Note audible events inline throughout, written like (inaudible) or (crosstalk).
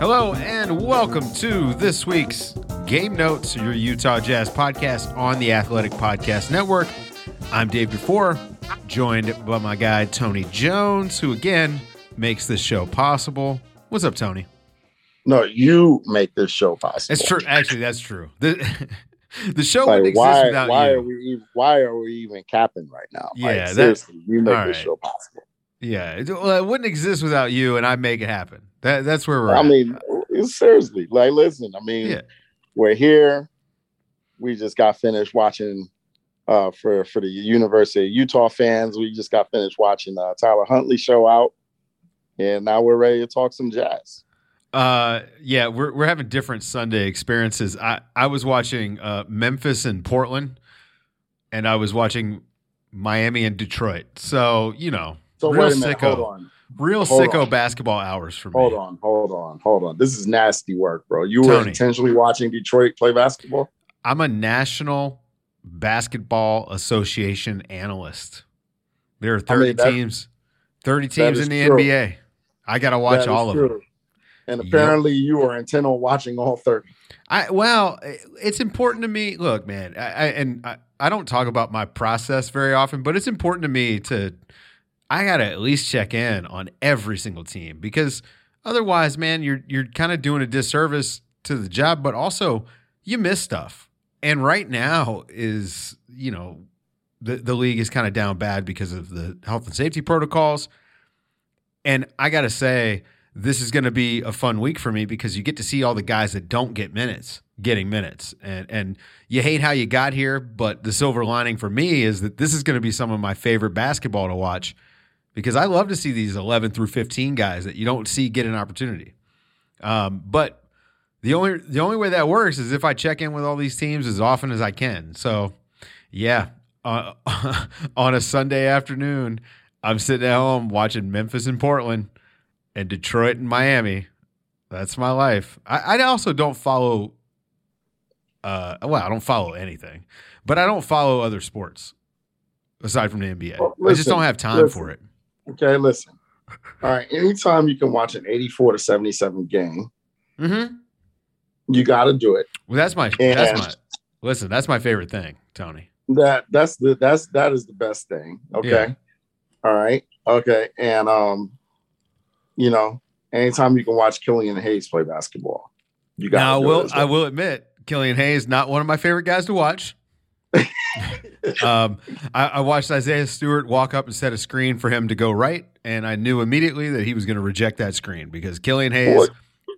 Hello and welcome to this week's Game Notes, your Utah Jazz podcast on the Athletic Podcast Network. I'm Dave Dufour, joined by my guy Tony Jones, who again makes this show possible. What's up, Tony? No, you make this show possible. It's true. Actually, that's true. The, (laughs) the show Like, wouldn't exist why? without Why you. are we? Why are we even capping right now? Yeah, like, seriously, you make this right. show possible. Yeah, it, well, it wouldn't exist without you, and I make it happen. That that's where we're I at. mean, seriously, like, listen. I mean, Yeah. we're here. We just got finished watching. Uh, for for the University of Utah fans, we just got finished watching uh, Tyler Huntley show out, and now we're ready to talk some jazz. Uh, yeah, we're we're having different Sunday experiences. I I was watching uh, Memphis and Portland, and I was watching Miami and Detroit. So you know, So real wait a minute, sicko, hold on, real Hold sicko on. basketball hours for me. hold on, hold on, hold on. This is nasty work, bro. You were intentionally watching Detroit play basketball. I'm a National Basketball Association analyst. There are 30 mean, that- teams, 30 teams in the true. NBA. I got to watch all of them. And Yep. apparently, you are intent on watching all thirty. I well, it's important to me. Look, man, I, I and I, I don't talk about my process very often, but it's important to me to I gotta at least check in on every single team because otherwise, man, you're you're kind of doing a disservice to the job, but also you miss stuff. And right now is you know the the league is kind of down bad because of the health and safety protocols. And I gotta say, this is to be a fun week for me because you get to see all the guys that don't get minutes getting minutes and and you hate how you got here but the silver lining for me is that this is to be some of my favorite basketball to watch because I love to see these 11 through 15 guys that you don't see get an opportunity um, but the only the only way that works is if I check in with all these teams as often as I can so yeah uh, (laughs) on a Sunday afternoon I'm sitting at home watching Memphis and Portland and Detroit and Miami. That's my life. I, I also don't follow. Uh, well, I don't follow anything, but I don't follow other sports aside from the NBA. Well, I just don't have time listen. for it. Okay, listen. All right, anytime you can watch an eighty-four to seventy-seven game, Mm-hmm. you got to do it. Well, that's my. And- That's my. Listen, that's my favorite thing, Tony. That that's the that's that is the best thing. Okay. Yeah. All right. Okay. And um, you know, anytime you can watch Killian Hayes play basketball, you got. Now, I will. I will admit, Killian Hayes not one of my favorite guys to watch. (laughs) um, I, I watched Isaiah Stewart walk up and set a screen for him to go right, and I knew immediately that he was going to reject that screen because Killian Hayes What?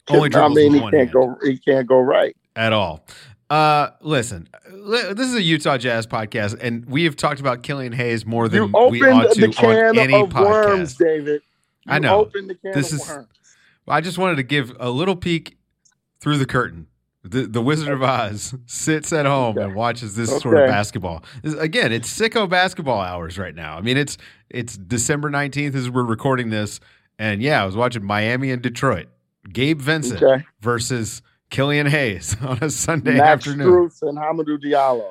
only I mean, he can't hand. go. He can't go right. at all. Uh, listen, this is a Utah Jazz podcast, and we have talked about Killian Hayes more You than we ought to on any podcast. worms, David. You I know. Opened the can This of is- worms. I just wanted to give a little peek through the curtain. The, the Wizard of Oz sits at home Okay. and watches this sort of basketball. Again, it's sicko basketball hours right now. I mean, it's it's December nineteenth as we're recording this, and yeah, I was watching Miami and Detroit. Gabe Vincent Okay. versus Killian Hayes (laughs) on a Sunday Max afternoon. Strus and Hamidou Diallo.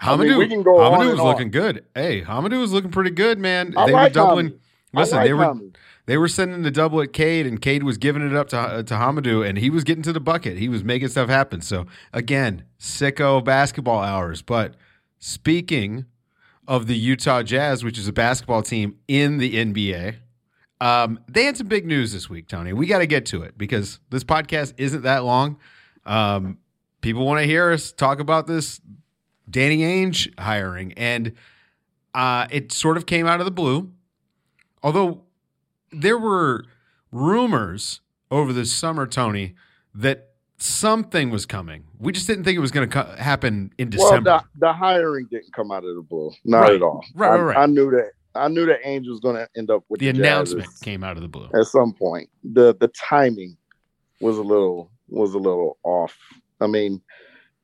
I mean, Hamidou, we can go Hamidou was looking good. Hey, Hamidou was looking pretty good, man. I they like were doubling. Listen, like they were Hamidou. They were sending the double at Cade, and Cade was giving it up to uh, to Hamidou, and he was getting to the bucket. He was making stuff happen. So again, sicko basketball hours. But speaking of the Utah Jazz, which is a basketball team in the NBA, um, they had some big news this week, Tony. We got to get to it because this podcast isn't that long. Um, people want to hear us talk about this Danny Ainge hiring, and uh, it sort of came out of the blue. Although there were rumors over the summer, Tony, that something was coming. We just didn't think it was going to co- happen in Well, December. the, the hiring didn't come out of the blue. Not Right. at all. Right, I, right, right. I knew that. I knew that Ainge was going to end up with the the, announcement came out of the blue. at some point. the The timing was a little was a little off. I mean,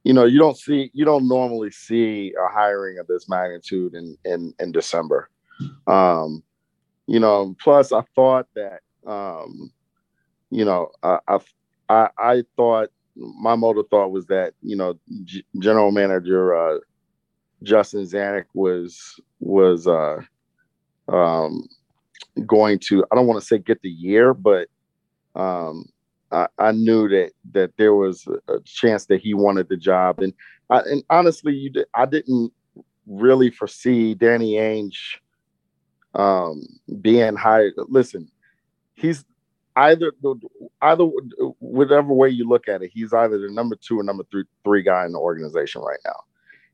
you know, you don't see you don't normally see a hiring of this magnitude in in in December. Um, you know, plus I thought that um, you know, I I I, thought my motive thought was that you know G- general manager uh, Justin Zanik was was uh, um, going to I don't want to say get the year, but um, I, I, knew that that there was a chance that he wanted the job, and I, and honestly, you did, I didn't really foresee Danny Ainge um, being hired. Listen, he's either either whatever way you look at it, he's either the number two or number three three guy in the organization right now.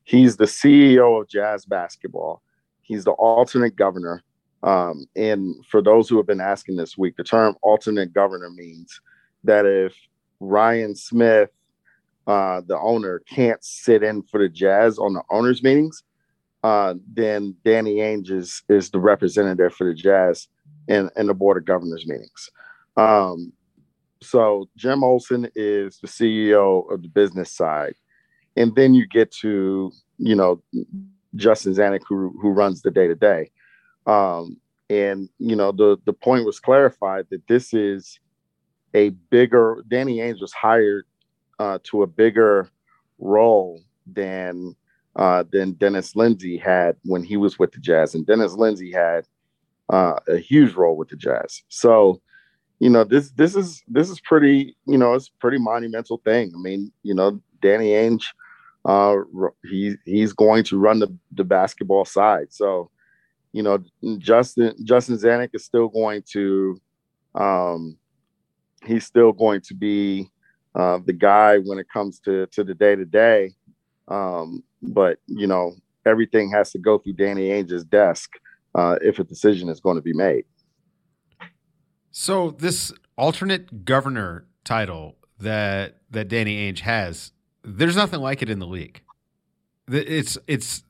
He's the CEO of Jazz Basketball. He's the alternate governor. Um, and for those who have been asking this week, the term alternate governor means that if Ryan Smith, uh, the owner, can't sit in for the Jazz on the owners' meetings, uh, then Danny Ainge is, is the representative for the Jazz in, in the Board of Governors meetings. Um, so Jim Olson is the CEO of the business side. And then you get to, you know, Justin Zanik, who, who runs the day to day. And, you know, the, the point was clarified that this is a bigger, Danny Ainge was hired uh, to a bigger role than uh, than Dennis Lindsey had when he was with the Jazz. And Dennis Lindsey had uh, a huge role with the Jazz. So, you know, this this is this is pretty, you know, it's pretty monumental thing. I mean, you know, Danny Ainge, uh, he he's going to run the, the basketball side. So, you know, Justin Justin Zanik is still going to um he's still going to be uh, the guy when it comes to to the day to day. But you know, everything has to go through Danny Ainge's desk uh, if a decision is going to be made. So this alternate governor title that that Danny Ainge has, there's nothing like it in the league. It's it's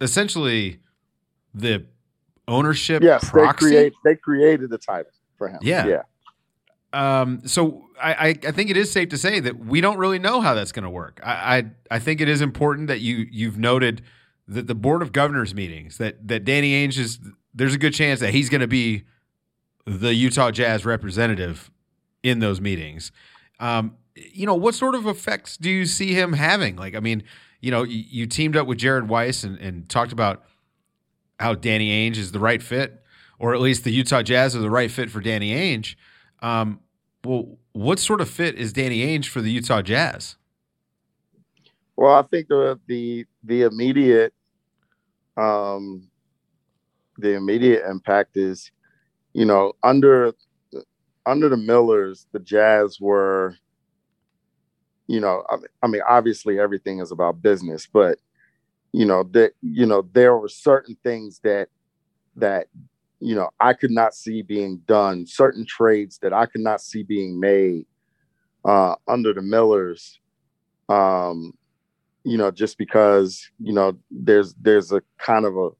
essentially the ownership. Yes, proxy. they create they created the title for him. Yeah, yeah. Um, so I, I think it is safe to say that we don't really know how that's going to work. I, I, I think it is important that you you've noted that the board of governors meetings that that Danny Ainge is there's a good chance that he's going to be the Utah Jazz representative in those meetings. Um, you know, what sort of effects do you see him having? Like, I mean, you know, you, you teamed up with Jared Weiss and, and talked about how Danny Ainge is the right fit, or at least the Utah Jazz are the right fit for Danny Ainge. Um, well, what sort of fit is Danny Ainge for the Utah Jazz? Well, I think the the the immediate um, the immediate impact is, you know, under under the Millers, the Jazz were, you know, I, I mean, obviously everything is about business, but you know that you know there were certain things that that you know, I could not see being done, certain trades that I could not see being made uh, under the Millers, um, you know, just because, you know, there's there's a kind of a,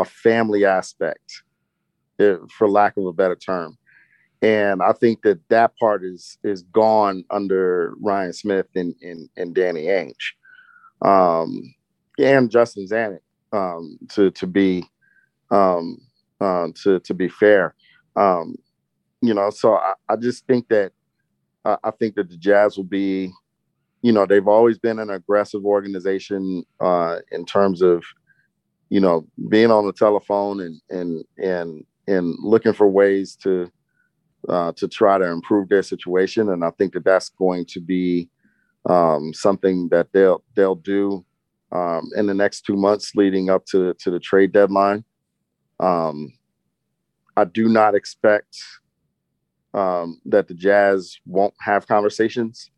a family aspect, eh, for lack of a better term. And I think that that part is is gone under Ryan Smith and and, and Danny Ainge, um, and Justin Zanik um, to to be um, uh, to to be fair. Um, you know, so I, I just think that uh, I think that the Jazz will be, you know, they've always been an aggressive organization uh, in terms of, you know, being on the telephone and and and and looking for ways to uh, to try to improve their situation, and I think that that's going to be um, something that they'll they'll do um, in the next two months leading up to to the trade deadline. Um, I do not expect um, that the Jazz won't have conversations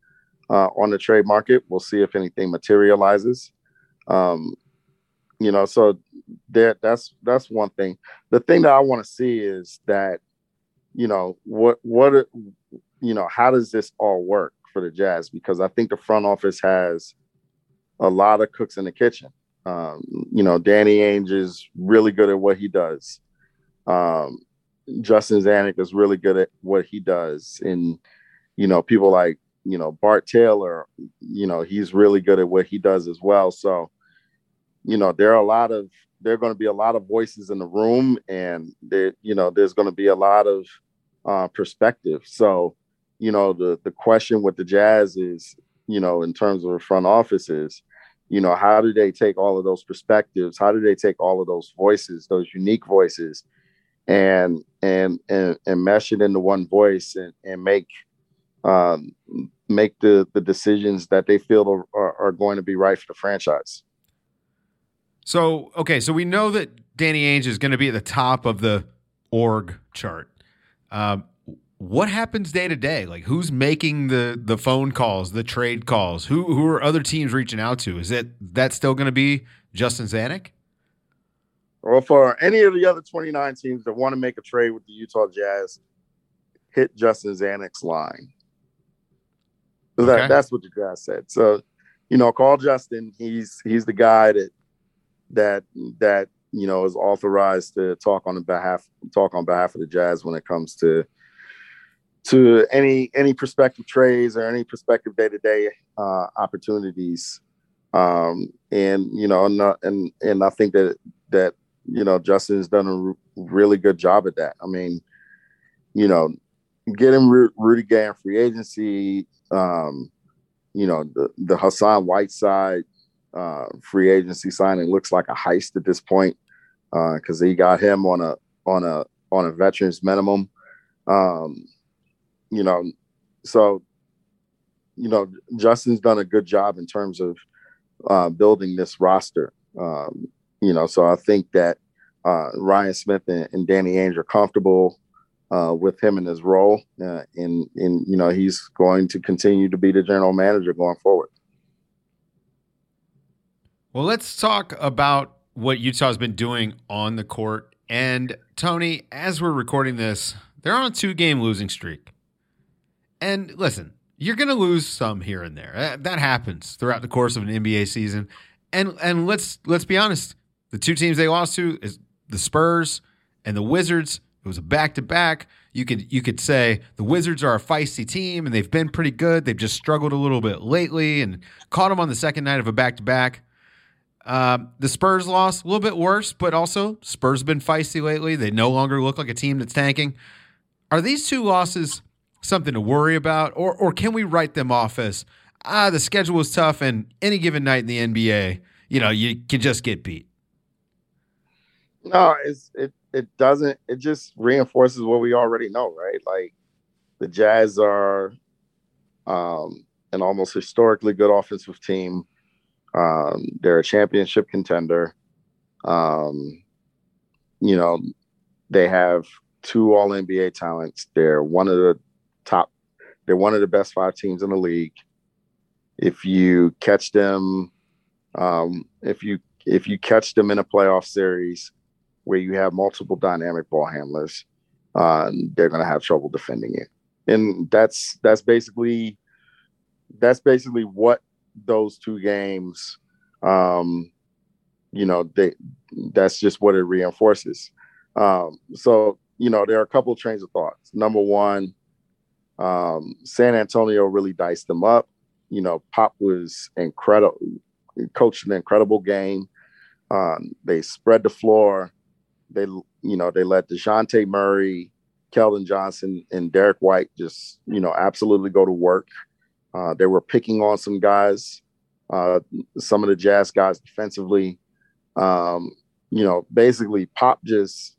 uh, on the trade market. We'll see if anything materializes. Um, you know, so that that's that's one thing. The thing that I want to see is that, you know, what what you know, how does this all work for the Jazz? Because I think the front office has a lot of cooks in the kitchen. Um, you know, Danny Ainge is really good at what he does. Um, Justin Zanik is really good at what he does, and you know, people like you know Bart Taylor, you know, he's really good at what he does as well. So, you know, there are a lot of there are going to be a lot of voices in the room, and there, you know, there's going to be a lot of uh, perspective. So, you know, the the question with the Jazz is, you know, in terms of the front office is, you know, how do they take all of those perspectives? How do they take all of those voices, those unique voices, and and and and mesh it into one voice and, and make um, make the the decisions that they feel are, are, going to be right for the franchise. So okay, so we know that Danny Ainge is going to be at the top of the org chart. Um, what happens day to day? Like who's making the the phone calls, the trade calls? Who who are other teams reaching out to? Is it that still going to be Justin Zanik? Or for any of the other 29 teams that want to make a trade with the Utah Jazz, hit Justin Zanik's line. Okay. That, that's what the Jazz said. So, you know, call Justin. He's he's the guy that that that you know is authorized to talk on the behalf talk on behalf of the Jazz when it comes to to any any prospective trades or any prospective day to day opportunities. Um, and you know, and, and and I think that that you know Justin's done a r- really good job at that. I mean, you know, getting Ru- Rudy Gay in free agency, um, you know, the the Hassan Whiteside uh, free agency signing looks like a heist at this point because uh, he got him on a on a on a veterans minimum. Um, you know, so you know, Justin's done a good job in terms of uh, building this roster. Um, you know, so I think that uh, Ryan Smith and, and, Danny Ainge are comfortable uh, with him in his role, uh, and and you know he's going to continue to be the general manager going forward. Well, let's talk about what Utah's been doing on the court. And Tony, as we're recording this, they're on a two-game losing streak. And listen, you're going to lose some here and there. That happens throughout the course of an NBA season. And and let's let's be honest, the two teams they lost to is the Spurs and the Wizards. It was a back to back. You could you could say the Wizards are a feisty team and they've been pretty good. They've just struggled a little bit lately and caught them on the second night of a back to back. the Spurs lost a little bit worse, but also Spurs have been feisty lately. They no longer look like a team that's tanking. Are these two losses something to worry about, or or can we write them off as ah the schedule is tough and any given night in the NBA, you know, you can just get beat. No, it's it it doesn't. It just reinforces what we already know, right? Like the Jazz are um, an almost historically good offensive team. Um, they're a championship contender. Um, you know, they have two All NBA talents. They're one of the top. They're one of the best five teams in the league. If you catch them, um, if you if you catch them in a playoff series where you have multiple dynamic ball handlers, uh, they're going to have trouble defending it. And that's that's basically that's basically what those two games, um, you know, they that's just what it reinforces. Um, so you know, there are a couple of trains of thoughts. Number one, um, San Antonio really diced them up. You know, Pop was incredible, coached an incredible game. Um, they spread the floor. They, you know, they let Dejounte Murray, Keldon Johnson, and Derrick White just, you know, absolutely go to work. Uh, they were picking on some guys, uh, some of the Jazz guys defensively. Um, you know, basically, Pop just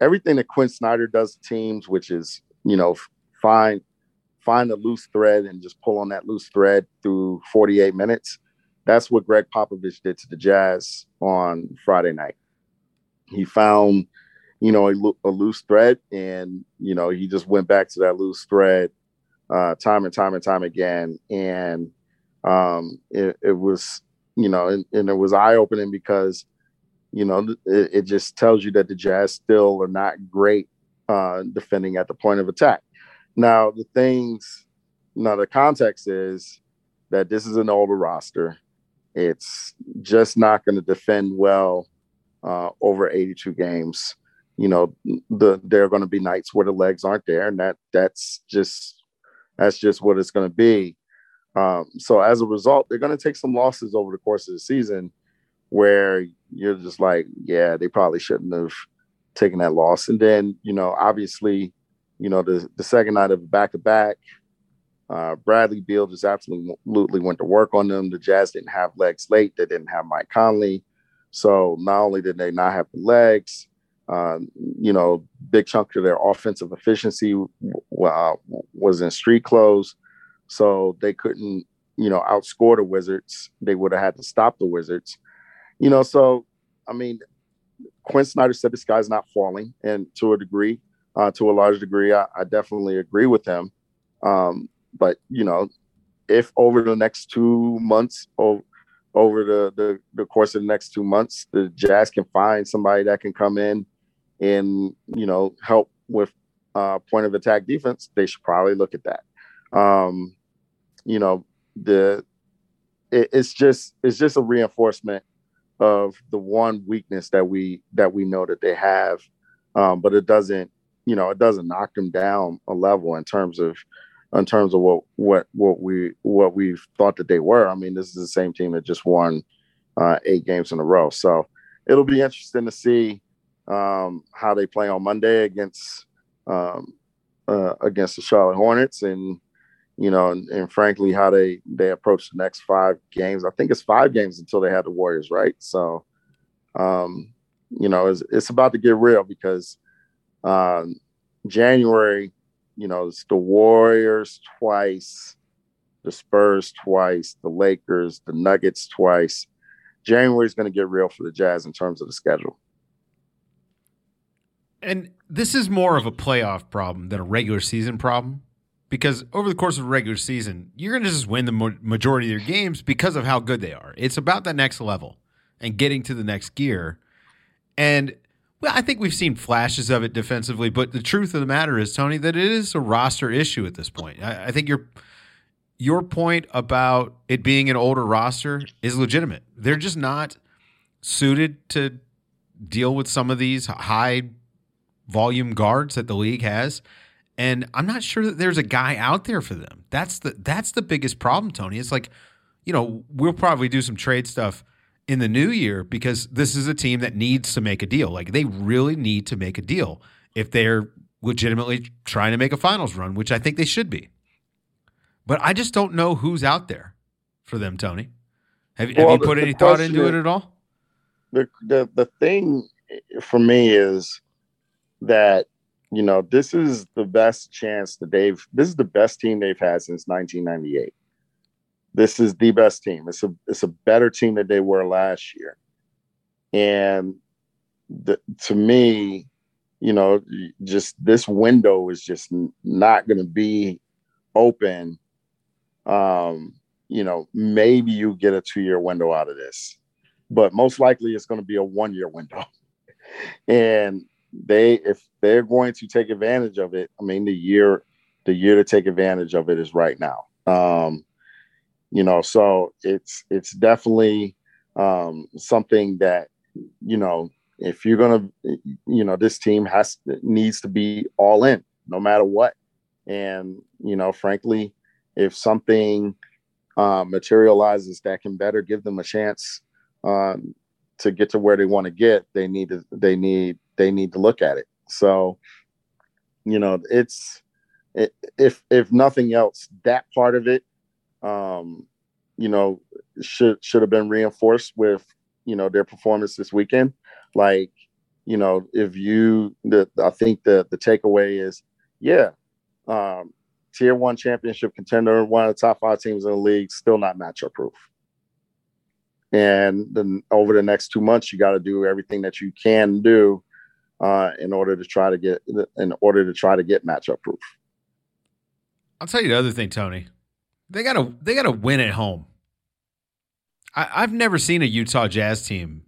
everything that Quinn Snyder does to teams, which is, you know, find find a loose thread and just pull on that loose thread through 48 minutes. That's what Gregg Popovich did to the Jazz on Friday night. He found, you know, a, a loose thread, and you know he just went back to that loose thread uh, time and time and time again, and um, it, it was, you know, and, and it was eye opening because, you know, it, it, just tells you that the Jazz still are not great uh, defending at the point of attack. Now, the things, now the context is that this is an older roster. It's just not going to defend well uh, over 82 games. You know, the there are going to be nights where the legs aren't there, and that that's just that's just what it's going to be. Um, so as a result, they're going to take some losses over the course of the season, where you're just like, yeah, they probably shouldn't have taken that loss. And then, you know, obviously, you know, the, the second night of back to back, Bradley Beal just absolutely went to work on them. The Jazz didn't have legs late. They didn't have Mike Conley. So not only did they not have the legs, uh, you know, big chunk of their offensive efficiency uh, was in street clothes, so they couldn't, you know, outscore the Wizards. They would have had to stop the Wizards, you know. So, I mean, Quinn Snyder said this guy's not falling, and to a degree, uh, to a large degree, I, I definitely agree with him. Um, but you know, if over the next two months, over, over the, the the course of the next two months, the Jazz can find somebody that can come in and you know help with uh, point of attack defense, they should probably look at that. Um, you know, the it, it's just it's just a reinforcement of the one weakness that we that we know that they have, um, but it doesn't you know it doesn't knock them down a level in terms of in terms of what what what we what we thought that they were. I mean, this is the same team that just won uh, eight games in a row, so it'll be interesting to see um, how they play on Monday against um, uh, against the Charlotte Hornets, and you know, and, and, frankly, how they they approach the next five games. I think it's five games until they have the Warriors, right? So, um, you know, it's, it's about to get real because um, January, you know, it's the Warriors twice, the Spurs twice, the Lakers, the Nuggets twice. January is going to get real for the Jazz in terms of the schedule. And this is more of a playoff problem than a regular season problem because over the course of a regular season, you're going to just win the majority of your games because of how good they are. It's about the next level and getting to the next gear. And well, I think we've seen flashes of it defensively, but the truth of the matter is, Tony, that it is a roster issue at this point. I, I think your your point about it being an older roster is legitimate. They're just not suited to deal with some of these high volume guards that the league has. And I'm not sure that there's a guy out there for them. That's the that's the biggest problem, Tony. It's like, you know, we'll probably do some trade stuff in the new year because this is a team that needs to make a deal. Like they really need to make a deal if they're legitimately trying to make a finals run, which I think they should be. But I just don't know who's out there for them, Tony. Have, well, have you put the, any the thought into it at all? The, the the thing for me is that you know this is the best chance that they've this is the best team they've had since 1998 this is the best team. It's a it's a better team than they were last year. And the, to me you know just this window is just not going to be open. Um you know maybe you get a two year window out of this but most likely it's going to be a one year window. (laughs) And they if they're going to take advantage of it, I mean the year the year to take advantage of it is right now. Um, you know, so it's it's definitely um, something that you know if you're gonna you know this team has needs to be all in no matter what, and you know frankly if something uh, materializes that can better give them a chance um, to get to where they want to get, they need to they need they need to look at it. So, you know, it's it, if if nothing else, that part of it, um, you know, should should have been reinforced with you know their performance this weekend. Like, you know, if you the I think the the takeaway is, yeah, um, tier one championship contender, one of the top five teams in the league, still not matchup proof. And then over the next two months, you got to do everything that you can do uh, in order to try to get in order to try to get matchup proof. I'll tell you the other thing, Tony. They gotta they gotta win at home. I, I've never seen a Utah Jazz team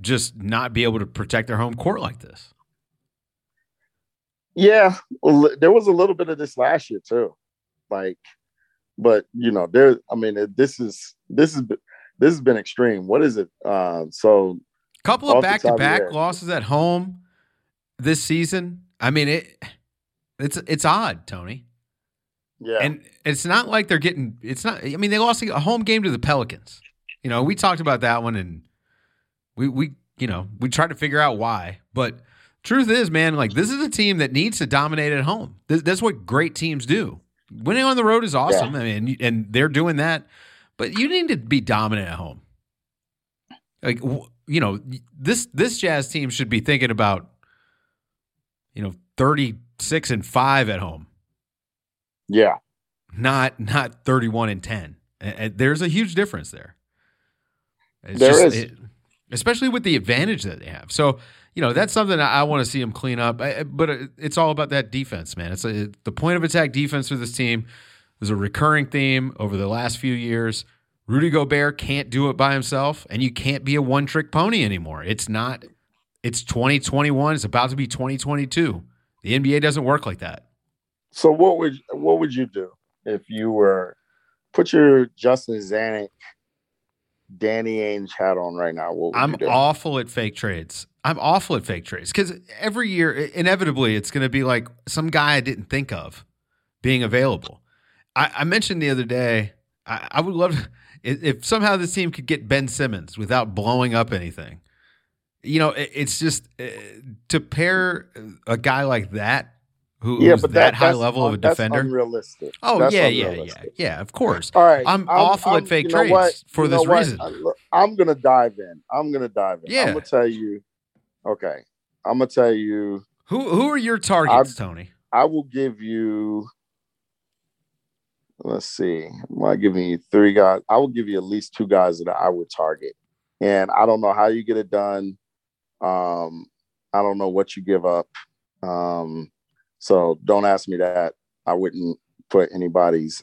just not be able to protect their home court like this. Yeah, there was a little bit of this last year too. Like, but you know, there. I mean, this is this is this has been extreme. What is it? Uh, so, couple of back to back losses at home this season. I mean it. It's it's odd, Tony. Yeah, and it's not like they're getting. It's not. I mean, they lost a home game to the Pelicans. You know, we talked about that one, and we we you know we tried to figure out why. But truth is, man, like this is a team that needs to dominate at home. This, that's what great teams do. Winning on the road is awesome. Yeah. I mean, and they're doing that, but you need to be dominant at home. Like you know, this this Jazz team should be thinking about you know, 36 and 5 at home. Yeah. Not not 31 and 10. And there's a huge difference there. It's there just, is. It, especially with the advantage that they have. So, you know, that's something I want to see them clean up. But it's all about that defense, man. It's a, the point of attack defense for this team is a recurring theme over the last few years. Rudy Gobert can't do it by himself, and you can't be a one trick pony anymore. It's not, it's 2021. It's about to be 2022. The NBA doesn't work like that. So what would what would you do if you were put your Justin Zanik Danny Ainge hat on right now, I'm awful at fake trades. I'm awful at fake trades because every year, inevitably, it's going to be like some guy I didn't think of being available. I, I mentioned the other day, I, I would love if, if somehow this team could get Ben Simmons without blowing up anything. You know, it, it's just uh, to pair a guy like that who, yeah, but that, that high level of a defender. Unrealistic. Oh that's yeah, unrealistic. yeah, yeah, yeah. Of course. All right, I'm, I'm awful I'm, at fake trades what? for you this reason. I'm gonna dive in. I'm gonna dive in. Yeah. I'm gonna tell you. Okay, I'm gonna tell you. Who who are your targets, I, Tony? I will give you. Let's see. I'm giving you three guys. I will give you at least two guys that I would target, and I don't know how you get it done. Um, I don't know what you give up. Um, so don't ask me that. I wouldn't put anybody's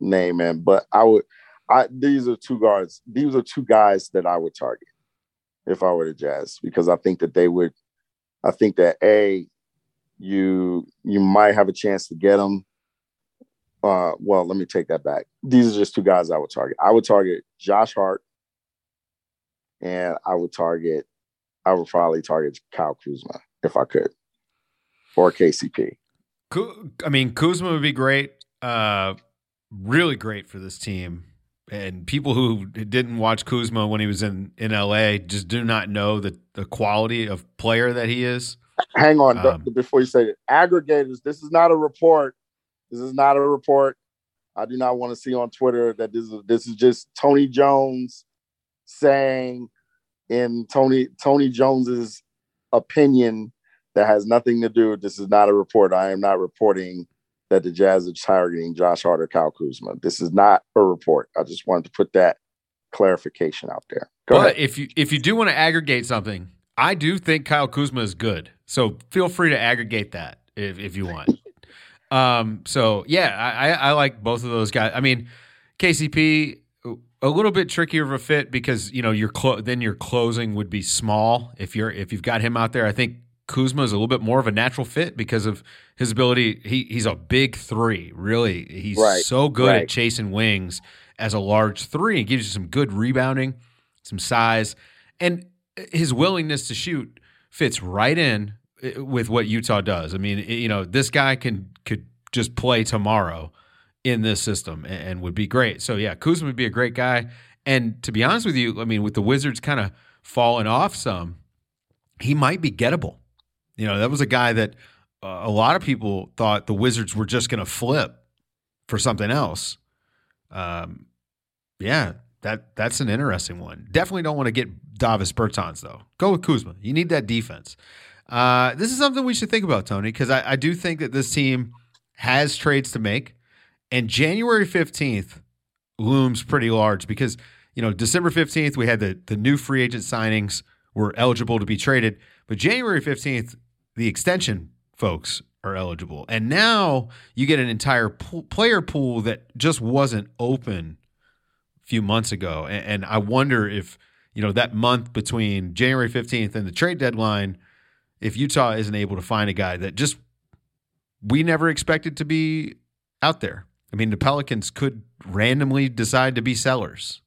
name in, but I would. I these are two guards. These are two guys that I would target if I were the Jazz because I think that they would. I think that a you you might have a chance to get them. Uh, well, let me take that back. These are just two guys I would target. I would target Josh Hart, and I would target. I would probably target Kyle Kuzma if I could or KCP. I mean, Kuzma would be great. Uh, really great for this team. And people who didn't watch Kuzma when he was in, in LA just do not know the, the quality of player that he is. Hang on, um, before you say it, aggregators. This is not a report. This is not a report. I do not want to see on Twitter that this is this is just Tony Jones saying in Tony Tony Jones's opinion that has nothing to do. This is not a report. I am not reporting that the Jazz are targeting Josh Hart or Kyle Kuzma. This is not a report. I just wanted to put that clarification out there. Go but ahead. if you if you do want to aggregate something, I do think Kyle Kuzma is good. So feel free to aggregate that if if you want. (laughs) um. So yeah, I I like both of those guys. I mean, KCP a little bit trickier of a fit because you know your clo- then your closing would be small if you're if you've got him out there. I think Kuzma is a little bit more of a natural fit because of his ability. He he's a big three, really. He's right, so good right. at chasing wings as a large three. He gives you some good rebounding, some size, and his willingness to shoot fits right in uh, with what Utah does. I mean, you know, this guy can could just play tomorrow in this system and, and would be great. So yeah, Kuzma would be a great guy. And to be honest with you, I mean, with the Wizards kind of falling off some, he might be gettable. You know, that was a guy that uh, a lot of people thought the Wizards were just going to flip for something else. Um, yeah, that that's an interesting one. Definitely don't want to get Davis Bertans though. Go with Kuzma. You need that defense. Uh, this is something we should think about, Tony, because I, I do think that this team has trades to make, and January fifteenth looms pretty large because you know December fifteenth we had the the new free agent signings were eligible to be traded, but January fifteenth the extension folks are eligible. And now you get an entire pool, player pool that just wasn't open a few months ago. And, and, I wonder if, you know, that month between January 15th and the trade deadline, if Utah isn't able to find a guy that just we never expected to be out there. I mean, the Pelicans could randomly decide to be sellers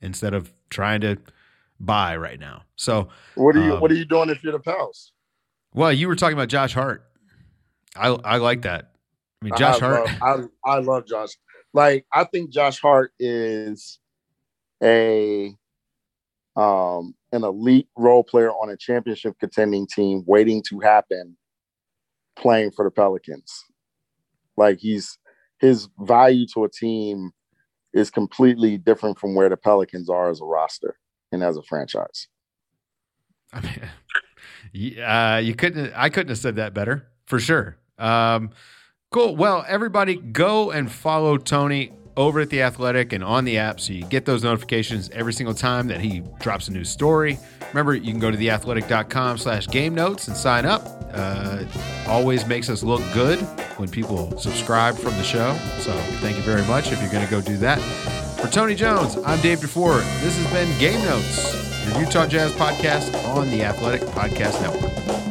instead of trying to buy right now. So, what are you um, what are you doing if you're the Pels? Well, you were talking about Josh Hart. I I like that. I mean, Josh I Hart. Love, I I love Josh. Like I think Josh Hart is a um an elite role player on a championship contending team waiting to happen playing for the Pelicans. Like he's his value to a team is completely different from where the Pelicans are as a roster and as a franchise. I mean, uh, you couldn't. I couldn't have said that better. for sure. Um, cool. Well, everybody go and follow Tony over at The Athletic and on the app so you get those notifications every single time that he drops a new story. Remember, you can go to theathletic.com slash game notes and sign up. Uh, always makes us look good when people subscribe from the show. So thank you very much if you're going to go do that. For Tony Jones, I'm Dave Dufour. This has been Game Notes, Utah Jazz podcast on the Athletic Podcast Network.